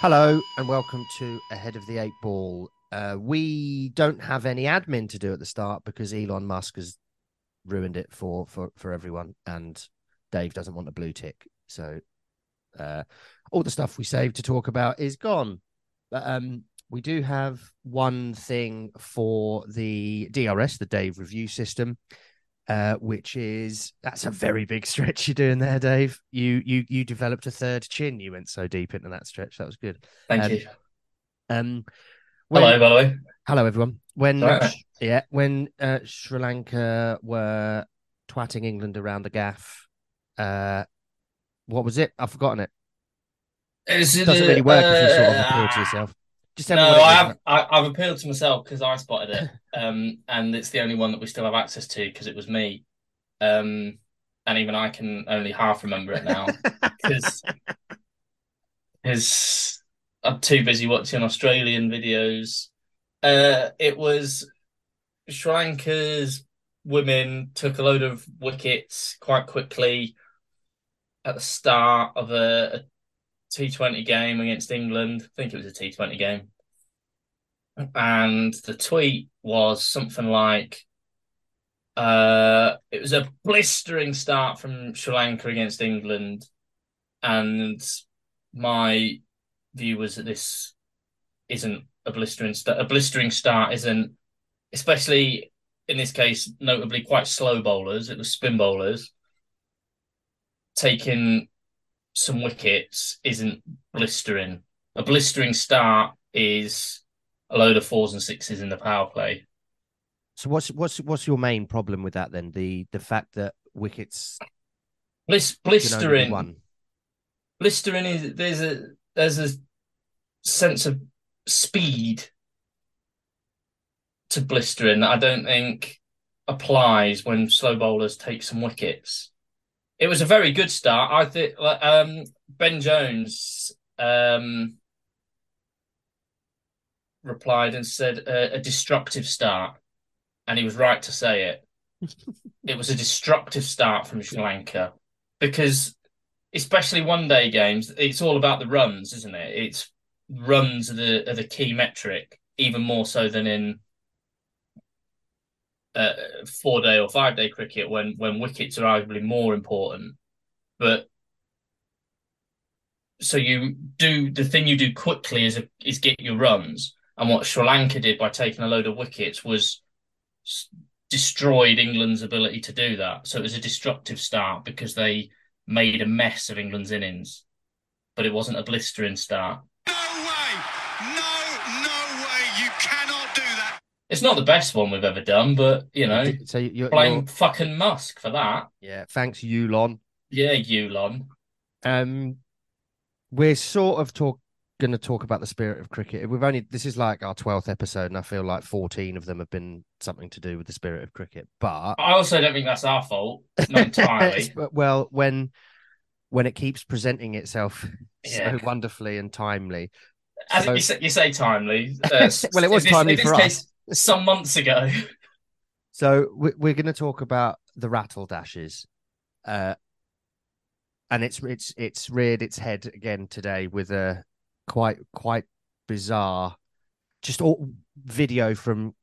Hello and welcome to Ahead of the Eight Ball. Uh, we don't have any admin to do at the start because Elon Musk has ruined it for for for everyone, and Dave doesn't want a blue tick. So uh, all the stuff we saved to talk about is gone. But um, we do have one thing for the DRS, the Dave review system, uh, which is that's a very big stretch you're doing there, Dave. You you you developed a third chin. You went so deep into that stretch. That was good. Thank Um, you. Um, when- Hello, by the way. hello everyone. When right. yeah, when uh, Sri Lanka were twatting England around the gaff, uh, what was it? I've forgotten it. Doesn't really work if you sort of uh, appeal to yourself. Just No, I've I, I've appealed to myself because I spotted it, um, and it's the only one that we still have access to because it was me, um, and even I can only half remember it now because because I'm too busy watching Australian videos. Uh, it was Sri Lanka's women took a load of wickets quite quickly at the start of a, a T20 game against England. I think it was a T20 game. And the tweet was something like, uh, it was a blistering start from Sri Lanka against England. And my view was that this isn't a blistering start. A blistering start isn't, especially in this case, notably quite slow bowlers. It was spin bowlers taking some wickets isn't blistering. A blistering start is a load of fours and sixes in the power play. So what's what's what's your main problem with that then? The the fact that wickets Blis- can only be blistering, one. blistering is there's a there's a sense of speed to blistering that I don't think applies when slow bowlers take some wickets. It was a very good start. I think um, Ben Jones um, replied and said uh, a destructive start, and he was right to say it. it was a destructive start from Sri Lanka because, especially one day games, it's all about the runs, isn't it? It's runs are the are the key metric, even more so than in uh, four day or five day cricket when when wickets are arguably more important. But so you do the thing you do quickly is is get your runs, and what Sri Lanka did by taking a load of wickets was destroyed England's ability to do that. So it was a destructive start because they made a mess of England's innings, but it wasn't a blistering start. No way! No, no way! You cannot do that! It's not the best one we've ever done, but you know, So you're, blame you're fucking Musk for that. yeah. Thanks, Yulon. Yeah, Yulon. Um, we're sort of talk going to talk about the spirit of cricket. We've only this is like our twelfth episode, and I feel like fourteen of them have been something to do with the spirit of cricket. But I also don't think that's our fault. Not entirely. Well, when when it keeps presenting itself Yeah. so wonderfully and timely. As So- you, say, you say timely. Uh, Well, it was this- timely for case, Some months ago. So we- we're going to talk about the rattled ashes, uh, and it's it's it's reared its head again today with a quite quite bizarre, just all video from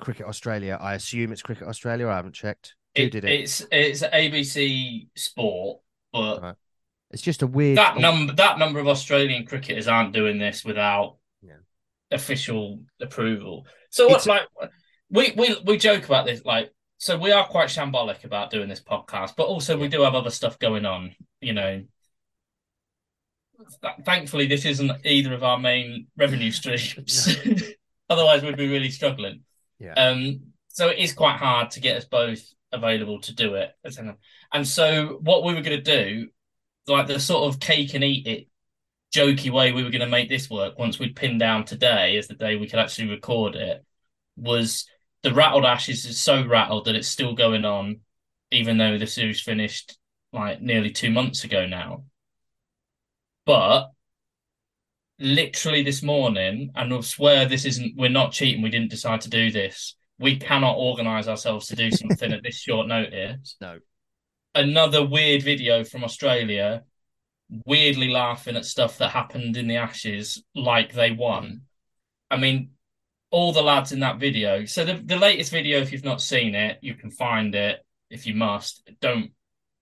Cricket Australia. I assume it's Cricket Australia. I haven't checked. Who It- did it? It's it's ABC Sport, but Right. It's just a weird. that number that number of Australian cricketers aren't doing this without Yeah. official approval. So what It's- like we we we joke about this like so we are quite shambolic about doing this podcast, but also we do have other stuff going on, you know. Th- Thankfully, this isn't either of our main revenue streams. Otherwise, we'd be really struggling. Yeah. Um, so it is quite hard to get us both available to do it. And so what we were going to do, like the sort of cake and eat it jokey way we were going to make this work once we'd pinned down today as the day we could actually record it, was the rattled ashes is so rattled that it's still going on, even though the series finished like nearly two months ago now. But literally this morning, and I swear this isn't, we're not cheating, we didn't decide to do this. We cannot organize ourselves to do something at this short notice. No. Another weird video from Australia weirdly laughing at stuff that happened in the Ashes like they won. Mm. I mean, all the lads in that video. So the, the latest video, if you've not seen it, you can find it if you must. Don't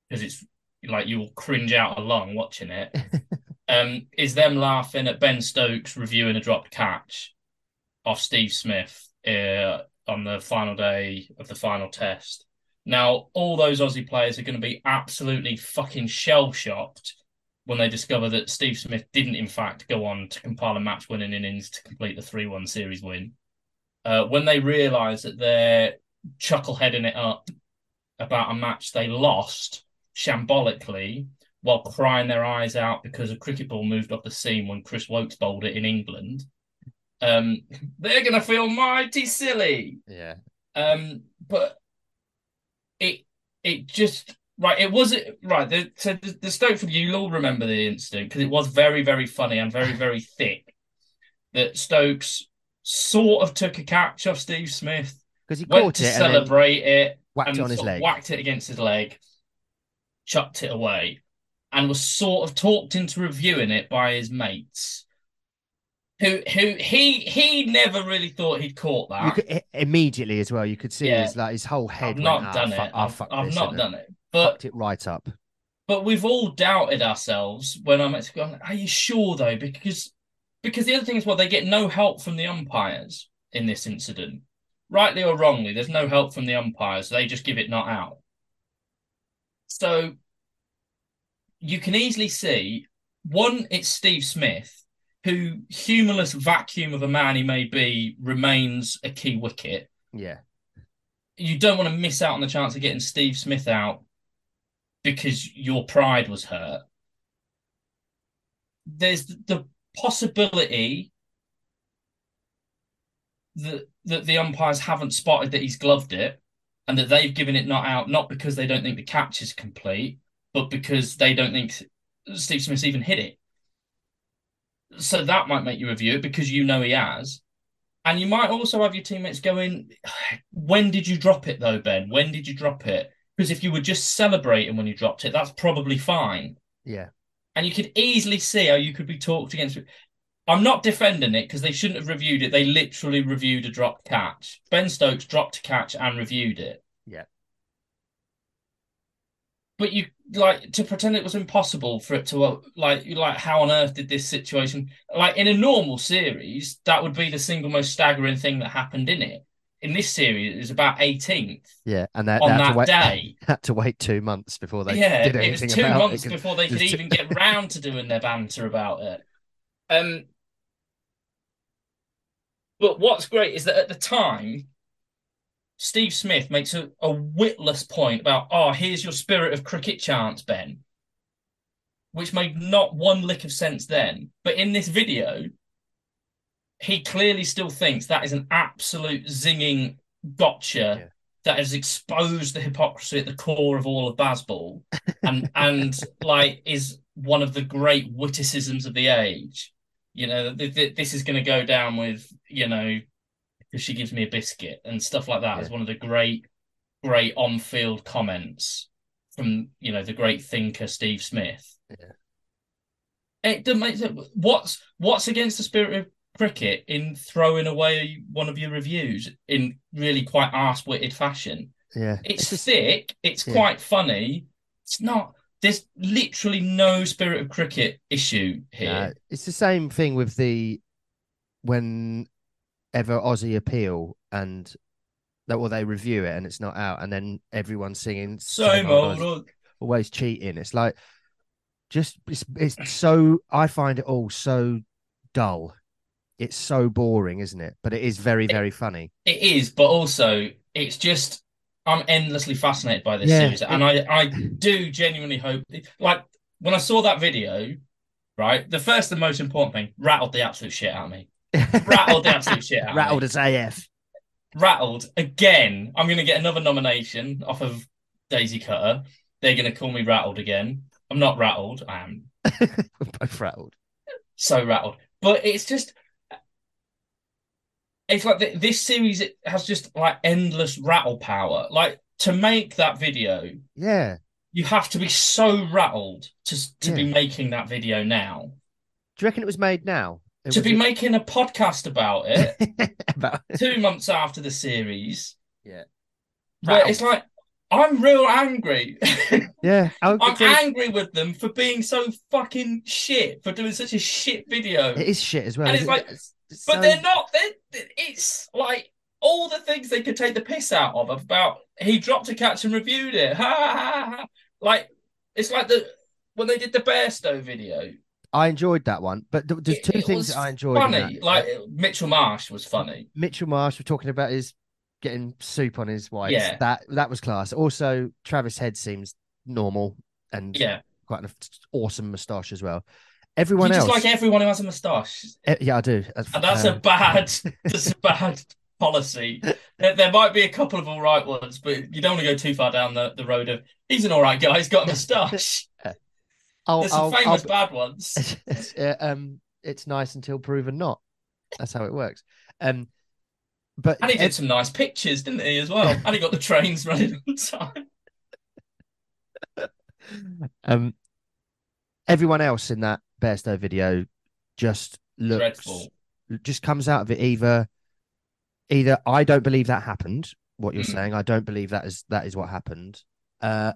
because it's like you'll cringe out along watching it. um, is them laughing at Ben Stokes reviewing a dropped catch off Steve Smith uh, on the final day of the final test. Now, all those Aussie players are going to be absolutely fucking shell shocked when they discover that Steve Smith didn't, in fact, go on to compile a match winning innings to complete the 3 1 series win. Uh, when they realise that they're chuckleheading it up about a match they lost shambolically while crying their eyes out because a cricket ball moved off the seam when Chris Woakes bowled it in England, um, they're going to feel mighty silly. Yeah. Um, but it it just right. It was it right. The, so the, the Stokeford, you'll all remember the incident because it was very very funny and very very thick. That Stokes sort of took a catch off Steve Smith Because he went caught to it and celebrate it, whacked and it on his leg. whacked it against his leg, chucked it away, and was sort of talked into reviewing it by his mates. Who who he he never really thought he'd caught that. Could immediately as well. You could see Yeah. his like his whole head. I've not "Ah, done it. ah, I've, I've not done it. But Fucked it right up. but we've all doubted ourselves when I'm actually going, are you sure though? Because because the other thing is well, they get no help from the umpires in this incident. Rightly or wrongly, there's no help from the umpires. They just give it not out. So you can easily see one, it's Steve Smith, who humorless vacuum of a man he may be remains a key wicket Yeah. you don't want to miss out on the chance of getting Steve Smith out because your pride was hurt. There's the possibility that that the umpires haven't spotted that he's gloved it and that they've given it not out, not because they don't think the catch is complete, but because they don't think Steve Smith's even hit it. So that might make you review it because you know he has. And you might also have your teammates going, when did you drop it though, Ben? When did you drop it? Because if you were just celebrating when you dropped it, that's probably fine. Yeah. And you could easily see how you could be talked against. I'm not defending it because they shouldn't have reviewed it. They literally reviewed a dropped catch. Ben Stokes dropped a catch and reviewed it. But you like to pretend it was impossible for it to uh, like like how on earth did this situation like in a normal series that would be the single most staggering thing that happened in it. In this series, it was about 18th Yeah. And they, on that to wait, day. had to wait two months before they yeah, did it was anything two about months it. before they could even get round to doing their banter about it. Um, but what's great is that at the time, Steve Smith makes a, a witless point about, oh, here's your spirit of cricket chance, Ben, which made not one lick of sense then. But in this video, he clearly still thinks that is an absolute zinging gotcha Yeah. that has exposed the hypocrisy at the core of all of baseball and and like is one of the great witticisms of the age. You know, th- th- this is going to go down with you know because she gives me a biscuit and stuff like that. Is Yeah. one of the great, great on-field comments from you know the great thinker Steve Smith. Yeah. It doesn't make sense. What's what's against the spirit of cricket in throwing away one of your reviews in really quite arse-witted fashion? Yeah. It's, just- thick. It's yeah. quite funny. It's not. There's literally no spirit of cricket issue here. It's the same thing with the whenever Aussie appeal and that well they review it and it's not out and then everyone's singing Same old. Aussie, always cheating. It's like just it's, it's so I find it all so dull. It's so boring, isn't it? But it is very very funny. It is, but also it's just I'm endlessly fascinated by this Yeah, series, and I I do genuinely hope. Like when I saw that video, right, the first and most important thing rattled the absolute shit out of me. Rattled the absolute shit out. Rattled as AF. Rattled again. I'm going to get another nomination off of Daisy Cutter. They're going to call me rattled again. I'm not rattled. I am We're both rattled. so rattled. But it's just, it's like th- this series it has just like endless rattle power. Like to make that video, Yeah. you have to be so rattled to to be making that video now. Do you reckon it was made now? It to be a- making a podcast about it about two months after the series. Yeah. Where it's like I'm real angry. yeah. I'm angry with them for being so fucking shit for doing such a shit video. it is shit as well. And it's isn't like- It's- it's But so- they're not. They're, it's like all the things they could take the piss out of about he dropped a catch and reviewed it. Like it's like the when they did the Bairstow video. I enjoyed that one, but th- there's two it things I enjoyed. Funny, like Mitchell Marsh was funny. Mitchell Marsh, we're talking about his getting soup on his wife. Yeah. That that was class. Also, Travis Head seems normal and Yeah, quite an awesome moustache as well. Everyone you just else, like everyone who has a moustache. Eh, yeah, I do. And that's a Um, bad, that's a bad policy. There, there might be a couple of all right ones, but you don't want to go too far down the, the road of he's an all right guy. He's got a moustache. I'll, There's some I'll- famous I'll- bad ones. it's, uh, um, it's nice until proven not. That's how it works. Um, but And he did ev- some nice pictures, didn't he, as well? And he got the trains running on time. um, everyone else in that Bairstow video just looks Dreadful. just comes out of it either either I don't believe that happened, what you're Mm. saying, I don't believe that is that is what happened. Uh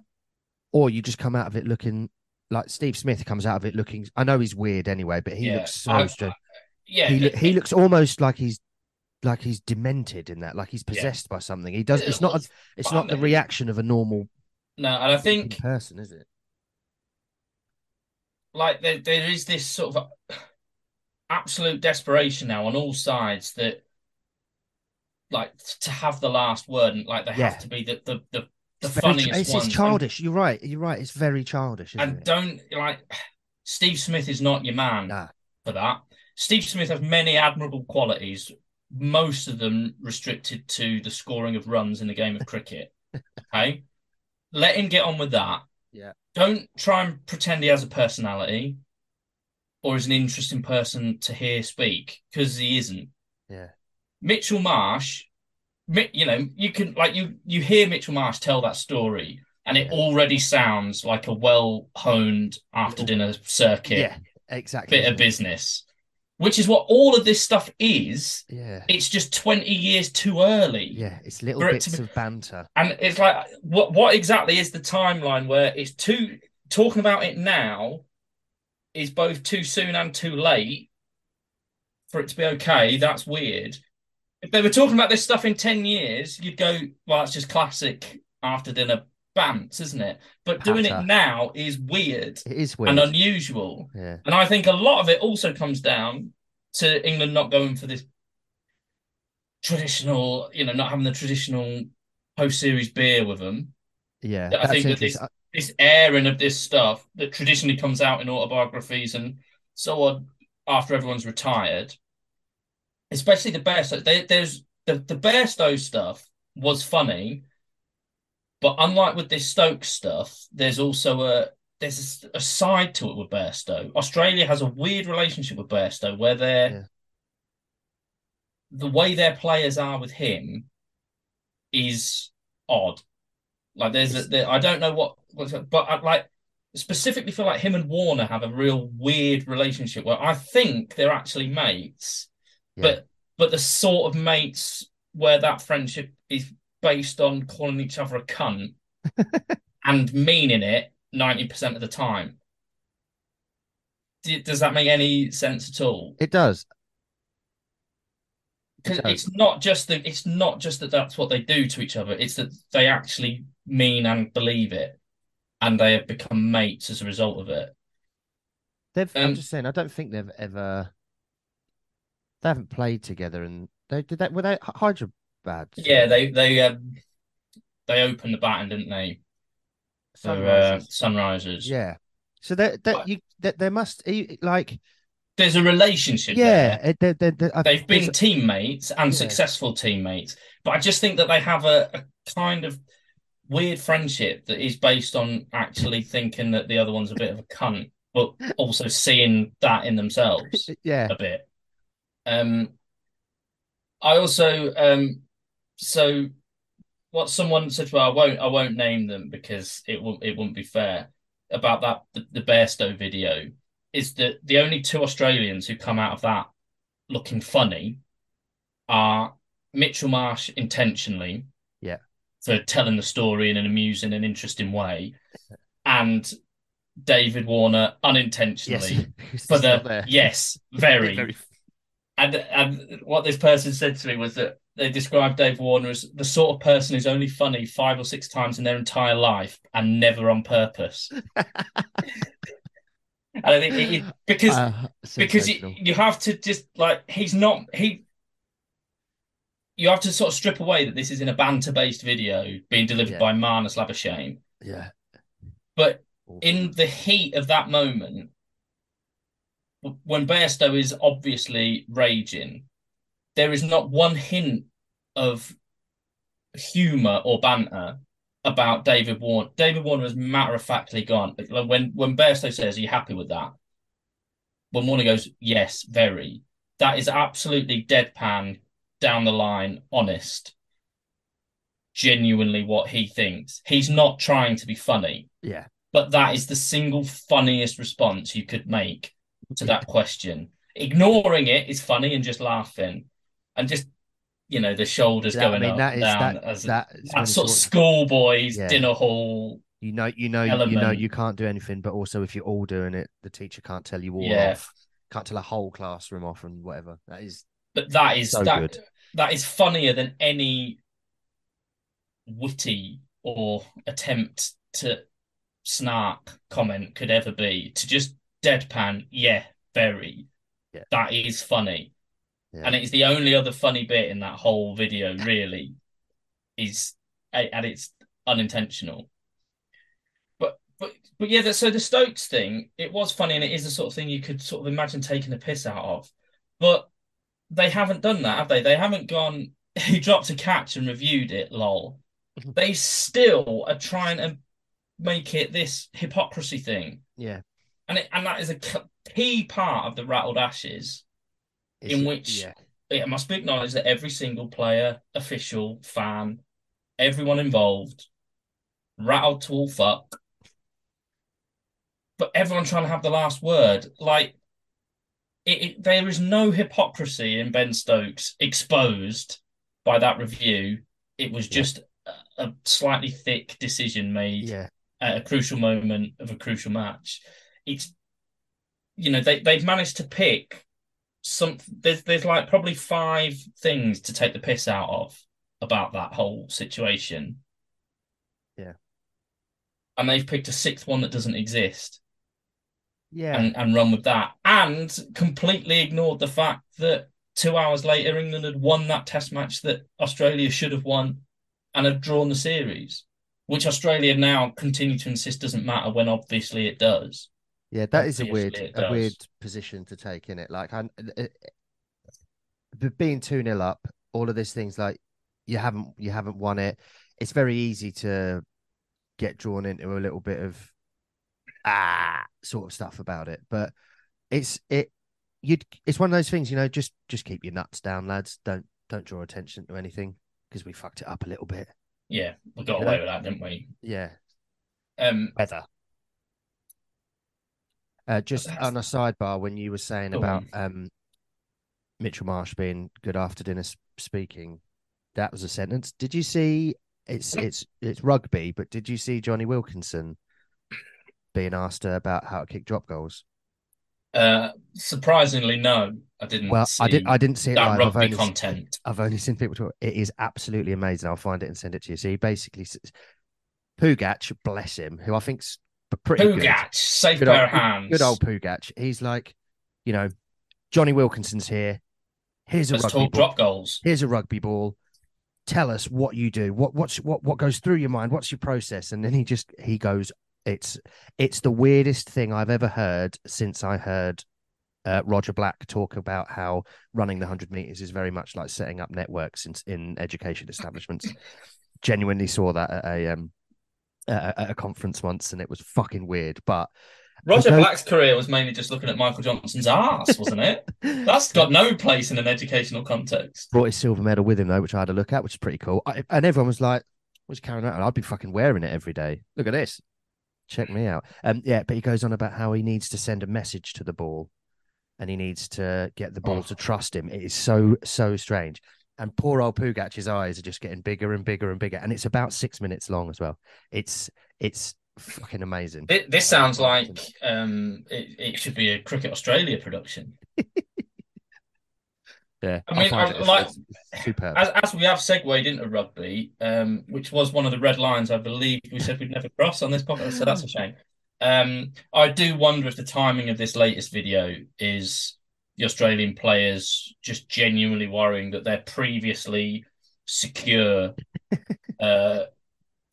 or you just come out of it looking like Steve Smith comes out of it looking I know he's weird anyway, but he Yeah, looks so I- strange. Yeah, he it- he looks almost like he's like he's demented in that, like he's Yeah. possessed by something. He does it it's not a, it's not the reaction of a normal No, and I think person, is it? like there, there is this sort of absolute desperation now on all sides that like to have the last word and like they Yeah. have to be the the the, the It's very funniest it's, it's ones. And- childish. You're right. You're right. It's very childish, and it? don't like Steve Smith is not your man Nah. for that. Steve Smith has many admirable qualities, most of them restricted to the scoring of runs in the game of cricket. Okay. Let him get on with that. Yeah. Don't try and pretend he has a personality or is an interesting person to hear speak because he isn't. Yeah. Mitchell Marsh, you know, you can like you you hear Mitchell Marsh tell that story, and it already sounds like a well honed after dinner circuit Yeah, exactly. bit of business, which is what all of this stuff is. Yeah. It's just twenty years too early, Yeah, it's little it bits to be- of banter. and it's like what what exactly is the timeline where it's too talking about it now is both too soon and too late for it to be okay. That's weird. If they were talking about this stuff in 10 years, you'd go, well, it's just classic after dinner bants, isn't it? But doing it now is weird It is weird. and unusual. yeah. And I think a lot of it also comes down to England not going for this traditional, you know, not having the traditional post series beer with them. Yeah. I think that this this airing of this stuff that traditionally comes out in autobiographies and so on after everyone's retired, especially the Bairstow. There, there's the the Bairstow stuff was funny, but unlike with this Stokes stuff, there's also a there's a, a side to it with Bairstow. Australia has a weird relationship with Bairstow where they're Yeah. the way their players are with him is odd. Like there's a, there, I don't know what, what's but I, like specifically feel like him and Warner have a real weird relationship where I think they're actually mates, Yeah. but but the sort of mates where that friendship is based on calling each other a cunt and meaning it ninety percent of the time. D- Does that make any sense at all? It does. because does. it's not just that it's not just that that's what they do to each other it's that they actually mean and believe it and they have become mates as a result of it They've. I'm Um, just saying. I don't think they've ever. They haven't played together, and they did that. Were they Hy- Hyderabad? yeah they they um they opened the baton didn't they for uh, Sunrisers. sunrisers Yeah. So that that you that there must like there's a relationship yeah. there there- there- I- they've been teammates and Yeah. successful teammates but i just think that they have a, a kind of weird friendship that is based on actually thinking that the other one's a bit of a cunt but also seeing that in themselves yeah. a bit. Um, I also um, so what someone said. Well, I won't. I won't name them because it won't. It wouldn't be fair about that. The, the Bairstow video is that the only two Australians who come out of that looking funny are Mitchell Marsh intentionally, Yeah. for telling the story in an amusing and interesting way, and David Warner unintentionally Yes. for the yes, very. Very- And and what this person said to me was that they described Dave Warner as the sort of person who's only funny five or six times in their entire life and never on purpose. and I think it, because Uh, because you, you have to just like he's not he you have to sort of strip away that this is in a banter based video being delivered Yeah. by Marnus Labuschagne. yeah. But in the heat of that moment, when Bairstow is obviously raging, there is not one hint of humor or banter about David Warner. David Warner has matter of factly gone. Like when when Bairstow says, "Are you happy with that?" When Warner goes, "Yes, very." That is absolutely deadpan, down the line, honest, genuinely what he thinks. He's not trying to be funny yeah. but that is the single funniest response you could make to that question. Ignoring it is funny and just laughing, and just you know the shoulders That- going I mean, up that down that as that, that sort of schoolboys Yeah. dinner hall. you know you know you know you can't do anything but also if you're all doing it the teacher can't tell you all Yeah. off can't tell a whole classroom off and whatever that is But that is So that good. that is funnier than any witty or attempt to snark comment could ever be. To just deadpan, yeah, very. Yeah. That is funny. Yeah. and it is the only other funny bit in that whole video really is and it's unintentional but but but yeah so the stokes thing it was funny and it is the sort of thing you could sort of imagine taking a piss out of but they haven't done that have they they haven't gone he dropped a catch and reviewed it lol mm-hmm. they still are trying to make it this hypocrisy thing yeah and it, and that is a key part of the rattled ashes It's- In which- yeah it must be acknowledged that every single player, official, fan, everyone involved, rattled to all fuck, but everyone trying to have the last word. Like, it, it, there is no hypocrisy in Ben Stokes exposed by that review. It was Yeah. just a, a slightly thick decision made yeah at a crucial moment of a crucial match. It's you know they they've managed to pick some there's there's like probably five things to take the piss out of about that whole situation. Yeah. And they've picked a sixth one that doesn't exist yeah and, and run with that. And completely ignored the fact that two hours later England had won that test match that Australia should have won and had drawn the series. Which Australia now continue to insist doesn't matter when obviously it does. Yeah, that is a weird, a weird position to take in it. Like, I, it, being two 0 up, all of these things like you haven't, you haven't won it. It's very easy to get drawn into a little bit of ah sort of stuff about it, but it's it. You, it's one of those things, you know. Just, just keep your nuts down, lads. Don't, don't draw attention to anything because we fucked it up a little bit. Yeah, we got Yeah. away with that, didn't we? Yeah, Um, weather. Uh, just on a sidebar, when you were saying about um, Mitchell Marsh being good after dinner speaking, that was a sentence. Did you see? It's it's it's rugby, but did you see Jonny Wilkinson being asked uh, about how to kick drop goals? uh, surprisingly, no, I didn't. Well, I did. see I didn't see it live. I've rugby only, content. I've only seen people talk. It is absolutely amazing. I'll find it and send it to you. So he basically, Pugach, bless him, who I think's pretty good. Safe Good pair old- of hands. good old Pugach. He's like, you know, Jonny Wilkinson's here. Here's a Let's rugby ball. drop goals. Here's a rugby ball. Tell us what you do. What what's what what goes through your mind? What's your process? And then he just he goes, it's it's the weirdest thing I've ever heard since I heard uh, Roger Black talk about how running the hundred meters is very much like setting up networks in in education establishments. Genuinely saw that at a um at a, at a conference once, and it was fucking weird. But Roger. Black's career was mainly just looking at Michael Johnson's ass, wasn't it? That's got no place in an educational context. brought his silver medal with him though, which I had a look at, which is pretty cool. I, and everyone was like, What's carrying around? I'd be fucking wearing it every day. Look at this. Check me out. Um, yeah, but he goes on about how he needs to send a message to the ball, and he needs to get the ball Oh. to trust him. It is so so strange. And poor old Pugach's eyes are just getting bigger and bigger and bigger, and it's about six minutes long as well. It's it's fucking amazing. This, this sounds like um, it, it should be a Cricket Australia production. Yeah, I mean, I- it's- like- it's. As, as we have segued into rugby, um, which was one of the red lines I believe we said we'd never cross on this podcast, so that's a shame. Um, I do wonder if the timing of this latest video is the Australian players just genuinely worrying that their previously secure uh,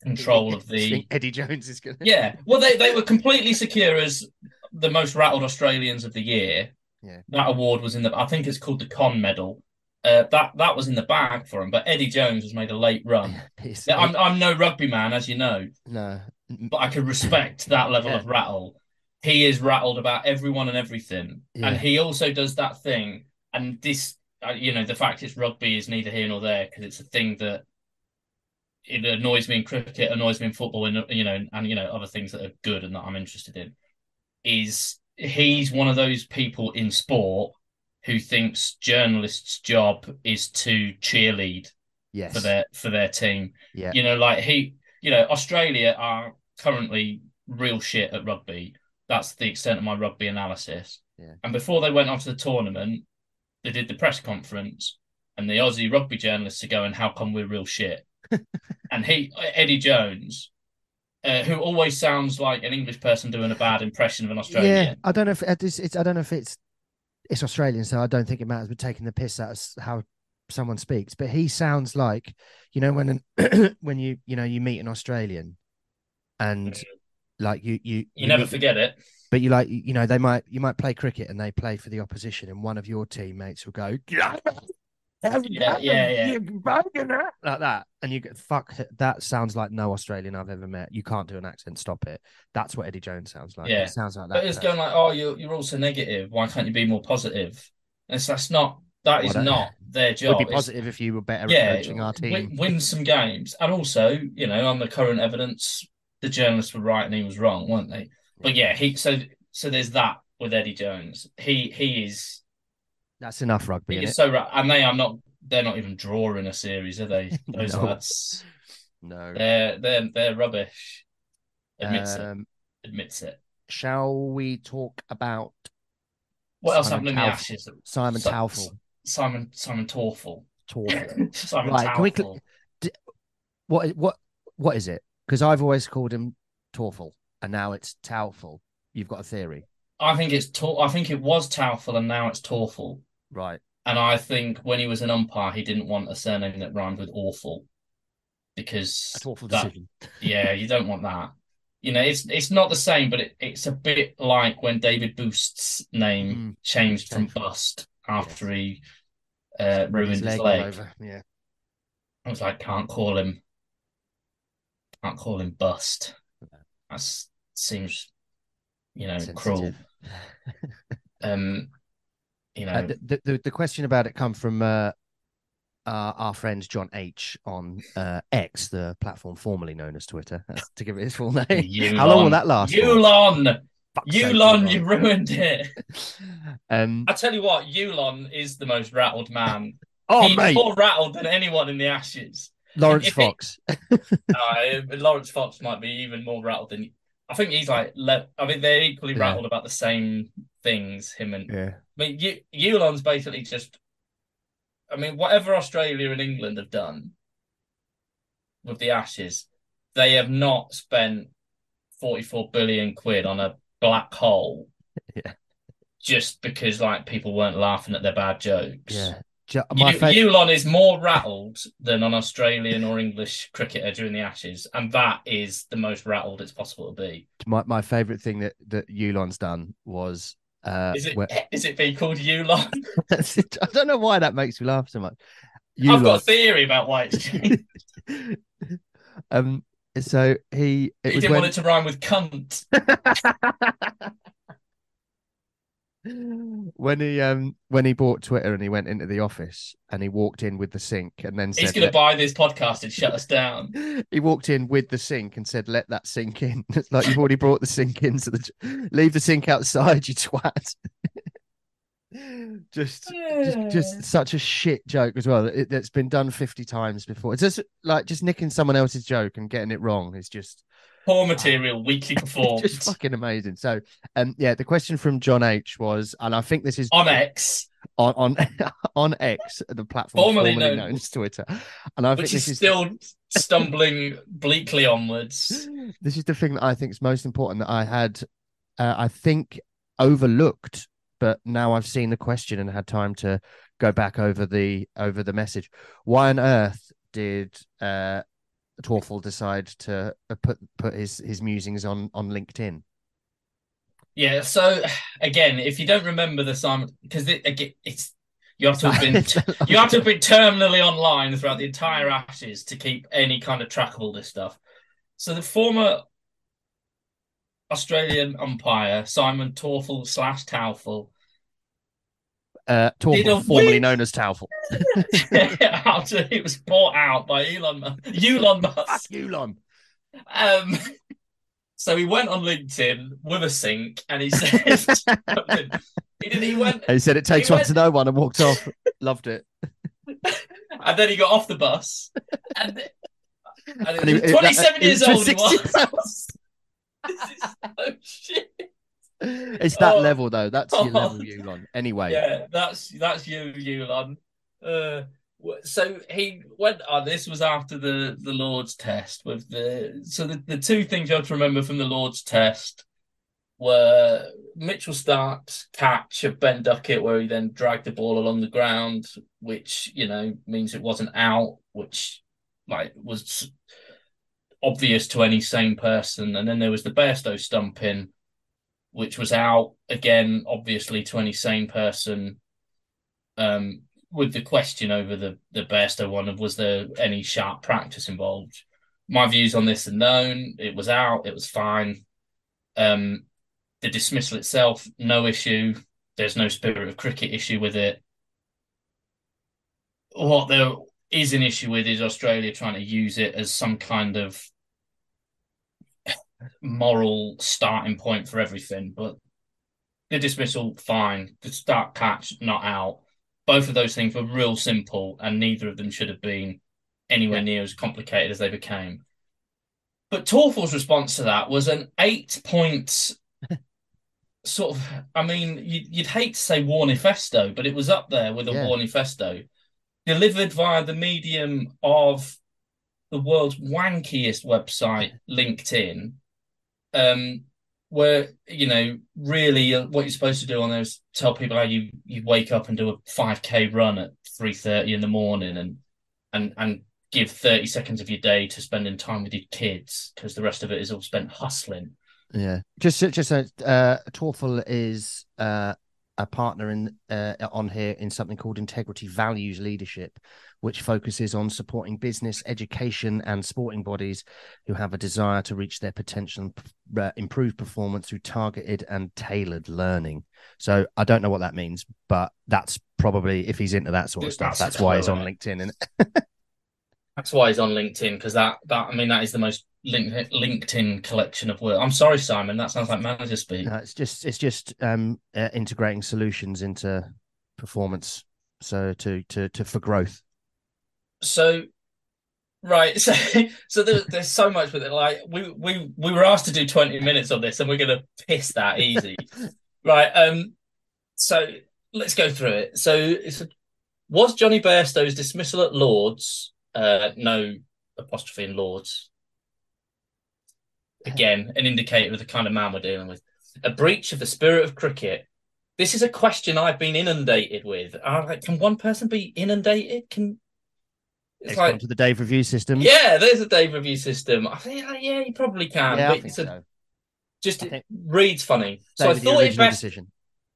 control of the Eddie Jones is gonna. yeah. Well, they, they were completely secure as the most rattled Australians of the year. Yeah. That award was in the, I think it's called the Con Medal. Uh, that that was in the bag for him. But Eddie Jones has made a late run. I'm I'm no rugby man, as you know, no, but I can respect that level Yeah. of rattle. He is rattled about everyone and everything, Yeah. and he also does that thing. And this, uh, you know, the fact it's rugby is neither here nor there because it's a thing that it annoys me in cricket, annoys me in football, and you know, and you know, other things that are good and that I'm interested in. Is he's one of those people in sport who thinks journalists' job is to cheerlead yes, for their for their team. Yeah. You know, like he, you know, Australia are currently real shit at rugby. That's the extent of my rugby analysis. Yeah. And before they went on to the tournament, they did the press conference, and the Aussie rugby journalists are going, "How come we're real shit?" and he, Eddie Jones, uh, who always sounds like an English person doing a bad impression of an Australian. Yeah, I don't know if it's, it's I don't know if it's it's Australian, so I don't think it matters. We're taking the piss out of how someone speaks, but he sounds like you know when an, when you you know you meet an Australian, and like you you You never meet- forget it. but you like you know they might you might play cricket and they play for the opposition, and one of your teammates will go. Yeah, yeah, yeah. Like that, and you get fuck. That sounds like no Australian I've ever met. You can't do an accent. Stop it. That's what Eddie Jones sounds like. Yeah. it sounds like that. But it's person. going like, oh, you're you're also negative. Why can't you be more positive? And it's that's not that is Well, not their Would job. be It's- positive if you were better yeah, at coaching our team. win, win some games, and also, you know, on the current evidence, the journalists were right and he was wrong, weren't they? But yeah, he so so there's that with Eddie Jones. He he is That's enough rugby. he so right, and they are not. They're not even drawing a series, are they? Those No. lads, No. they're they're they're rubbish. Admits it. Um, Admits it. shall we talk about What else Simon happened in the Ashes? Simon Si- Taufel? Simon Simon Torfel. Torfel. Simon Right, can we Taufel. what what what is it? Because I've always called him Torfel, and now it's Taufel. You've got a theory, I think it's Tor- I think it was Taufel and now it's Torfel. right? And I think when he was an umpire, he didn't want a surname that rhymed with awful. Because A Torfel that- decision. yeah, you don't want that. You know, it's it's not the same, but it, it's a bit like when David Boost's name Mm. changed from Bust after he uh, ruined his leg. over. Yeah. I was like, can't call him, can't call him Bust. That seems, you know, cruel. Um, you know, Uh, the, the the question about it come from uh, our, our friend John H on uh, X, the platform formerly known as Twitter, to give it his full name. How long will that last? Yulon, Yulon, Yulon. you ruined it. Um, I tell you what, Yulon is the most rattled man. oh He's mate, more rattled than anyone in the Ashes. Laurence Fox. Uh, Laurence Fox might be even more rattled than. I think he's like. Le- I mean, they're equally Yeah. rattled about the same things. Him and yeah, I mean, y- Yulon's basically just. I mean, whatever Australia and England have done with the Ashes, they have not spent forty-four billion quid on a black hole. Yeah. Just because like people weren't laughing at their bad jokes. yeah. Ju- My You, Yulon is more rattled than an Australian or English cricketer during the Ashes, and that is the most rattled it's possible to be. my my favorite thing that that Yulon's done was uh, Is it? where- Is it being called Yulon? I don't know why that makes me laugh so much. I've got a theory about why it's changed. um, so he it he was didn't when want it to rhyme with cunt. When he um when he bought Twitter and he went into the office and he walked in with the sink and then said He's going to buy this podcast and shut us down. he walked in with the sink and said let that sink in. It's like you've already brought the sink in so the leave the sink outside you twat. Just, just just such a shit joke as well. It, it's been done 50 times before. It's just like just nicking someone else's joke and getting it wrong is just Poor material, weekly performed just fucking amazing so um yeah the question from john h was and i think this is on X, on on on X, the platform Formerly formerly, known- known as Twitter, and I think this is is still stumbling bleakly onwards. this is the thing that I think is most important that I had, uh, I think overlooked, but now I've seen the question and had time to go back over the over the message. Why on earth did uh, Torfel decide to uh, put put his his musings on on LinkedIn? Yeah. So again, if you don't remember the Simon, because it, again, it's you have to have been you have to have been terminally online throughout the entire Ashes to keep any kind of track of all this stuff. So the former Australian umpire Simon Torfel slash Taufel uh, Torfel, formerly known as Taufel. after it was bought out by Elon Musk, Elon Musk. you, Lon. Um, so he went on LinkedIn with a sink and he said, he, did, he went He said it takes one went- to know one and walked off. Loved it. and then he got off the bus and, and, And he- he, was 27 that- years old he was. this is so shit. It's that Oh. level though. That's your level, Yulon. Anyway, Yeah, that's that's you, Yulon. Uh, so he went on. This was after the the Lord's test with the. So the, the two things you have to remember from the Lord's test were Mitchell Starc's catch of Ben Duckett, where he then dragged the ball along the ground, which you know means it wasn't out, which like was obvious to any sane person. And then there was the Bairstow stumping, which was out again, obviously to any sane person. Um, with the question over the the Bairstow one was there any sharp practice involved? My views on this are known. It was out. It was fine. Um, the dismissal itself, no issue. There's no spirit of cricket issue with it. What there is an issue with is Australia trying to use it as some kind of moral starting point for everything. But the dismissal, fine. The start catch, not out. Both of those things were real simple, and neither of them should have been anywhere Yeah. near as complicated as they became. But Torfel's response to that was an eight point sort of. I mean, you'd, you'd hate to say Warnifesto, but it was up there with a Yeah. Warnifesto delivered via the medium of the world's wankiest website, LinkedIn, um, where you know really uh, what you're supposed to do on there is tell people how you you wake up and do a 5k run at 3:30 in the morning and and and give 30 seconds of your day to spending time with your kids because the rest of it is all spent hustling. yeah. Just just uh, uh, Torfel is uh, a partner in uh, on here in something called Integrity Values Leadership, which focuses on supporting business, education, and sporting bodies who have a desire to reach their potential and uh, improve performance through targeted and tailored learning. So I don't know what that means, but that's probably if he's into that sort of stuff. That's the why he's on LinkedIn. And That's why he's on LinkedIn because that that I mean that is the most LinkedIn collection of work. I'm sorry, Simon, that sounds like manager speak. Uh, it's just it's just um, uh, integrating solutions into performance, so to to to for growth. so right so so there, there's so much with it like we we we were asked to do 20 minutes of this and we're gonna piss that easy right um so let's go through it so it's was jonny bairstow's dismissal at lords uh no apostrophe in lords again an indicator of the kind of man we're dealing with a breach of the spirit of cricket this is a question i've been inundated with I'm like can one person be inundated can It's it's like to the Dave review system. yeah, there's a Dave review system. I think, yeah, you probably can. yeah, I but think it's a, so. just I it think- reads funny. So I thought it best. decision.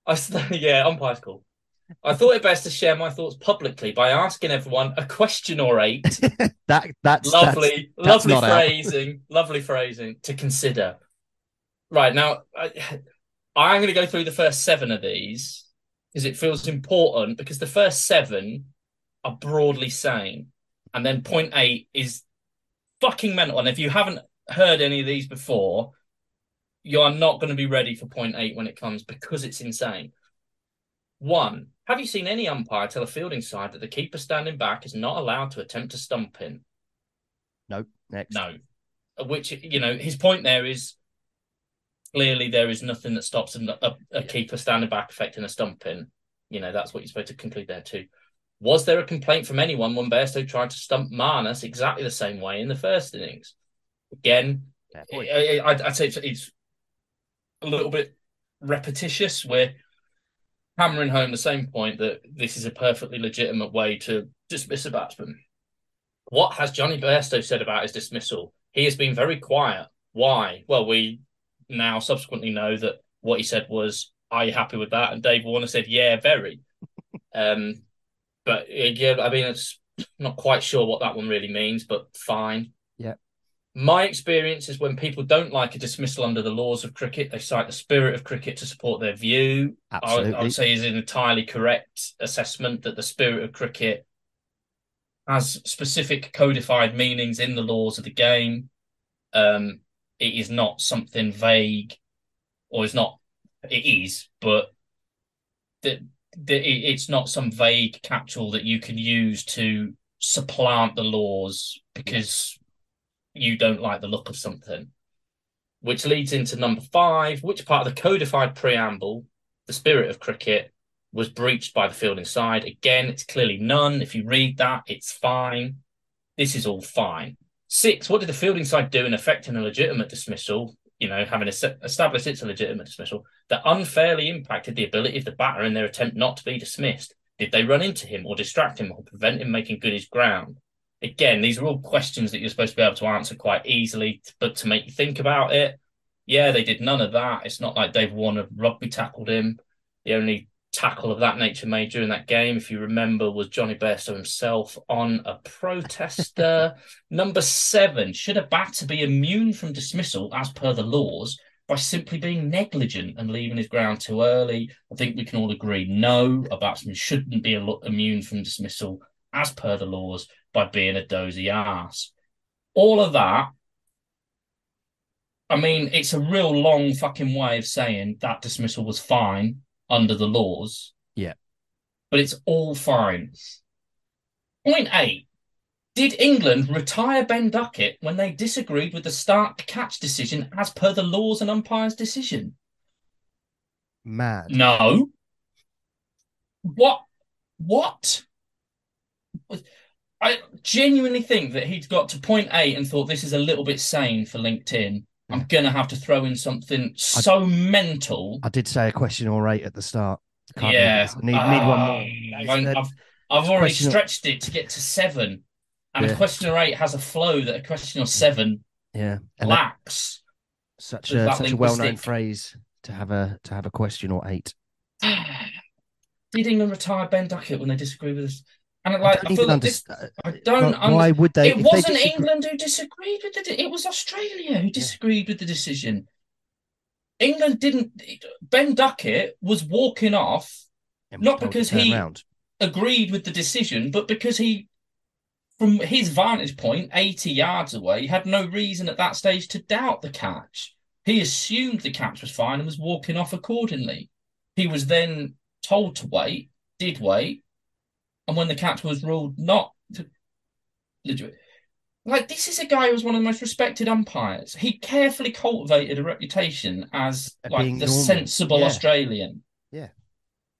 I yeah, umpire's cool. I thought it best to share my thoughts publicly by asking everyone a question or eight. That that's lovely, that's lovely not phrasing, lovely phrasing to consider. Right now, I, I'm going to go through the first seven of these because it feels important because the first seven are broadly sane. And then point eight is fucking mental. And if you haven't heard any of these before, you are not going to be ready for point eight when it comes because it's insane. One, have you seen any umpire tell a fielding side that the keeper standing back is not allowed to attempt to stump in? Nope. Next. No. Which, you know, his point there is clearly there is nothing that stops a, a, a keeper standing back affecting a stumping. You know, that's what you're supposed to conclude there too. Was there a complaint from anyone when Bairstow tried to stump Marnus exactly the same way in the first innings? Again, I, would say it's, it's, a little bit repetitious. We're hammering home the same point that this is a perfectly legitimate way to dismiss a batsman. What has Jonny Bairstow said about his dismissal? He has been very quiet. Why? Well, we now subsequently know that what he said was, "Are you happy with that?" And Dave Warner said, "Yeah, very." um, but yeah, I mean, it's not quite sure what that one really means, but fine. My experience is when people don't like a dismissal under the laws of cricket, they cite the spirit of cricket to support their view. Absolutely. I, I would say is an entirely correct assessment that the spirit of cricket has specific codified meanings in the laws of the game. Um, it is not something vague, or it's not. It is, but that it's not some vague catch-all that you can use to supplant the laws because you don't like the look of something. Which leads into number five, which part of the codified preamble, the spirit of cricket, was breached by the fielding side? Again, it's clearly none. If you read that, it's fine. This is all fine. Six, what did the fielding side do in affecting a legitimate dismissal? you know, having established it's a legitimate dismissal, that unfairly impacted the ability of the batter in their attempt not to be dismissed? Did they run into him or distract him or prevent him making good his ground? Again, these are all questions that you're supposed to be able to answer quite easily, but to make you think about it, yeah, they did none of that. It's not like Dave Warner rugby tackled him. The only tackle of that nature made during that game, if you remember, was Jonny Bairstow himself on a protester. Number seven, should a batter be immune from dismissal as per the laws by simply being negligent and leaving his ground too early? I think we can all agree no, a batsman shouldn't be immune from dismissal as per the laws by being a dozy ass. All of that I mean, it's a real long fucking way of saying that dismissal was fine under the laws. Yeah. But it's all fine. Point eight. Did England retire Ben Duckett when they disagreed with the start to catch decision as per the laws and umpire's decision? Mad. No. What? What? I genuinely think that he'd got to point eight and thought this is a little bit sane for LinkedIn I'm gonna have to throw in something so I, mental. I did say a question or eight at the start. Can't yeah, need, need uh, one more. I've, I've already stretched it to get to seven, and yeah. a question or eight has a flow that a question or seven yeah lacks. Such a such a well known phrase to have a to have a question or eight. Did England retire Ben Duckett when they disagree with us? And like, I, I feel like this, I don't. Why would they? It wasn't they England who disagreed with the. It was Australia who disagreed yeah. with the decision. England didn't. Ben Duckett was walking off, not because he agreed with the decision, but because he, from his vantage point, eighty yards away, had no reason at that stage to doubt the catch. He assumed the catch was fine and was walking off accordingly. He was then told to wait, did wait, and when the catch was ruled not legit. Like this is a guy who was one of the most respected umpires. He carefully cultivated a reputation as like the normal. sensible yeah. Australian. Yeah.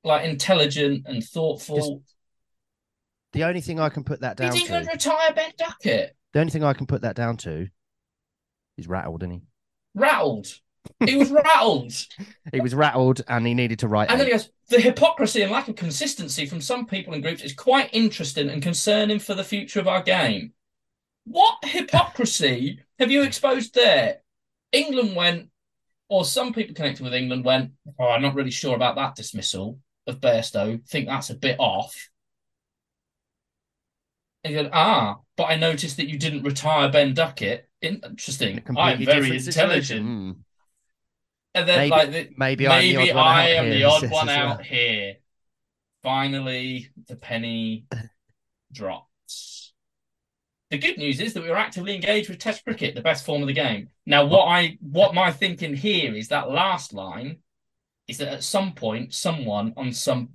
Like intelligent and thoughtful. The only thing I can put that down Did he even retire Ben Duckett? The only thing I can put that down to is rattled, isn't he? Rattled. He was rattled. he was rattled and he needed to write. And then he goes, the hypocrisy and lack of consistency from some people and groups is quite interesting and concerning for the future of our game. What hypocrisy have you exposed there? England went, or some people connected with England went, oh, I'm not really sure about that dismissal of Bairstow. Think that's a bit off. And you go, ah, but I noticed that you didn't retire Ben Duckett. Interesting. I'm very intelligent. Mm. And then Maybe- like the, maybe maybe I am the odd one well. out here. Finally, the penny drops. The good news is that we were actively engaged with Test cricket, the best form of the game. Now, what I what my thinking here is that last line is that at some point, someone on some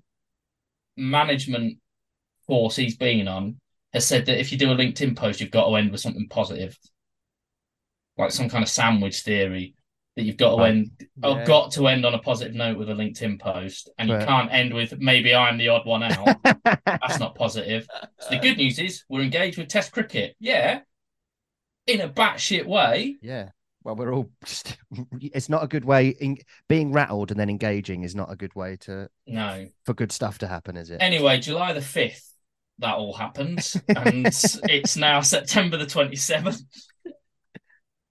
management course he's been on has said that if you do a LinkedIn post, you've got to end with something positive, like some kind of sandwich theory that you've got to end Yeah. I've got to end on a positive note with a LinkedIn post, and you can't end with maybe I'm the odd one out. That's not positive. So the good news is we're engaged with Test cricket. Yeah, in a batshit way. Yeah. Well, we're all. Just, it's not a good way. In, being rattled and then engaging is not a good way to No. for good stuff to happen, is it? Anyway, July the fifth, that all happened, and it's now September the twenty seventh.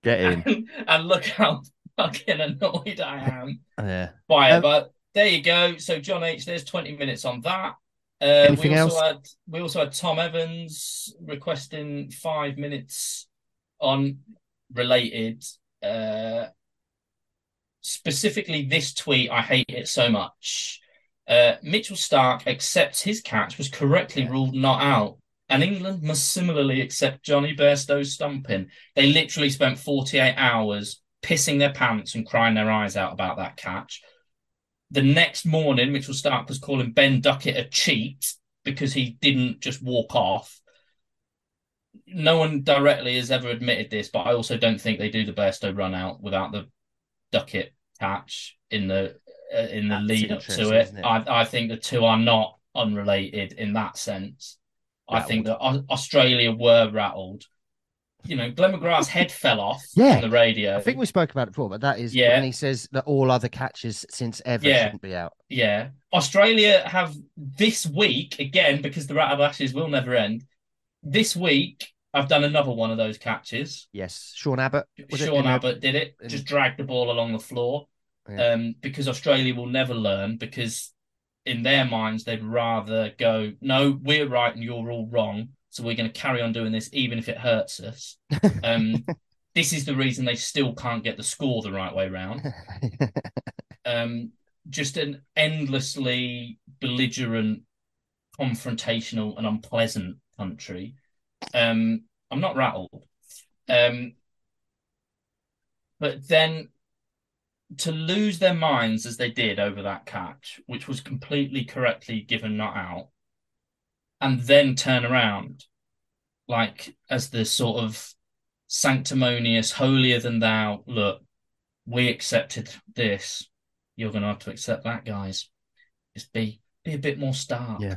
Get in. And, and look how fucking annoyed I am Yeah. by it. Um, but there you go. So John H, there's 20 minutes on that. Uh, Anything we also else? had we also had Tom Evans requesting five minutes on related uh specifically this tweet. I hate it so much. Uh, Mitchell Starc accepts his catch was correctly Yeah. ruled not out, and England must similarly accept Jonny Bairstow's stumping. They literally spent 48 hours pissing their pants and crying their eyes out about that catch. The next morning, Mitchell Starc was calling Ben Duckett a cheat because he didn't just walk off. No one directly has ever admitted this, but I also don't think they do the Bairstow run out without the Duckett catch in the uh, in the That's lead up to it. it? I I think the two are not unrelated in that sense. I think that Australia were rattled. You know, Glenn McGrath's head fell off Yeah. on the radio. I think we spoke about it before, but that is Yeah. when he says that all other catches since ever Yeah. shouldn't be out. Yeah. Australia have this week, again, because the Rattled Ashes will never end. This week, I've done another one of those catches. Yes. Sean Abbott. Was it Sean in a- Abbott did it, in- just dragged the ball along the floor. Yeah. Um, because Australia will never learn, because in their minds, they'd rather go, no, we're right and you're all wrong. So we're going to carry on doing this, even if it hurts us. Um, this is the reason they still can't get the score the right way round. um, just an endlessly belligerent, confrontational, and unpleasant country. Um, I'm not rattled. Um, but then to lose their minds as they did over that catch, which was completely correctly given not out, and then turn around like as the sort of sanctimonious, holier than thou look, we accepted this. You're going to have to accept that, guys. Just be be a bit more stark. Yeah.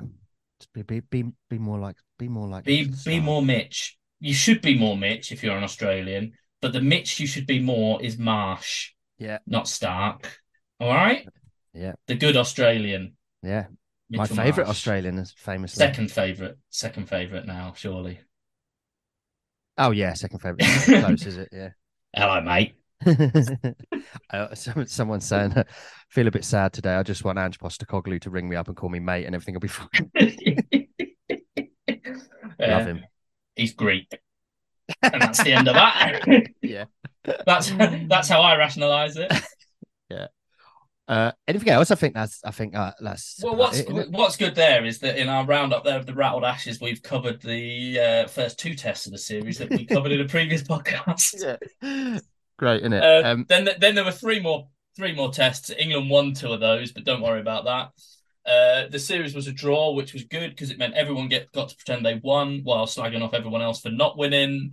Just be, be be be more like be more like Be be Starc. more Mitch. You should be more Mitch if you're an Australian, but the Mitch you should be more is Marsh, Yeah. not Starc. All right. Yeah. The good Australian. Yeah. My favourite Marsh. Australian is famously. Second favorite. Second favorite now, surely. Oh yeah, second favourite. Close, is it? Yeah. Hello, mate. uh, someone's saying, uh, feel a bit sad today. I just want Ange Postecoglou to ring me up and call me mate, and everything will be fine. Uh, Love him. He's Greek, and that's the end of that. Yeah. that's that's how I rationalise it. Uh, anything else? I think that's. I think uh, that's. Well, what's it? what's good there is that in our roundup there of the rattled ashes, we've covered the uh, first two tests of the series that we covered in a previous podcast. Yeah. Great, isn't it? Uh, um, then then there were three more three more tests. England won two of those, but don't worry about that. Uh, the series was a draw, which was good because it meant everyone get got to pretend they won while slagging off everyone else for not winning.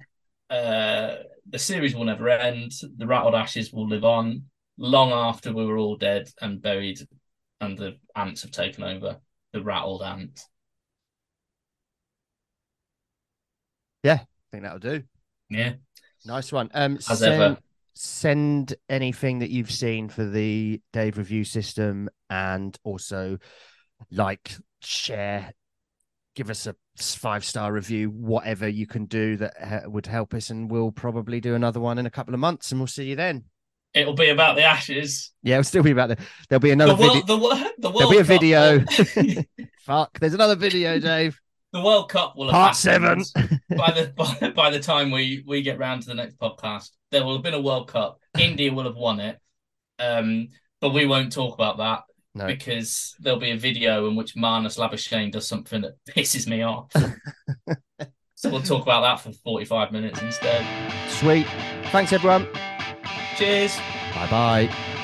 Uh, the series will never end. The rattled ashes will live on long after we were all dead and buried, and the ants have taken over. The rattled ant. I think that'll do. Yeah, Nice one. Um, as send, ever. send anything that you've seen for the Dave review system, and also like, share, give us a five star review, whatever you can do that would help us, and we'll probably do another one in a couple of months, and we'll see you then. It'll be about the ashes. Yeah, it'll still be about the. There'll be another the video. world, the, wo- the There'll be a Cup video. Fuck, there's another video, Dave. the World Cup will have Part seven. by the by, by the time we we get round to the next podcast, there will have been a World Cup. India will have won it. Um, but we won't talk about that No. because there'll be a video in which Marnus Labuschagne does something that pisses me off. so we'll talk about that for 45 minutes instead. Sweet. Thanks, everyone. Cheers. Bye bye.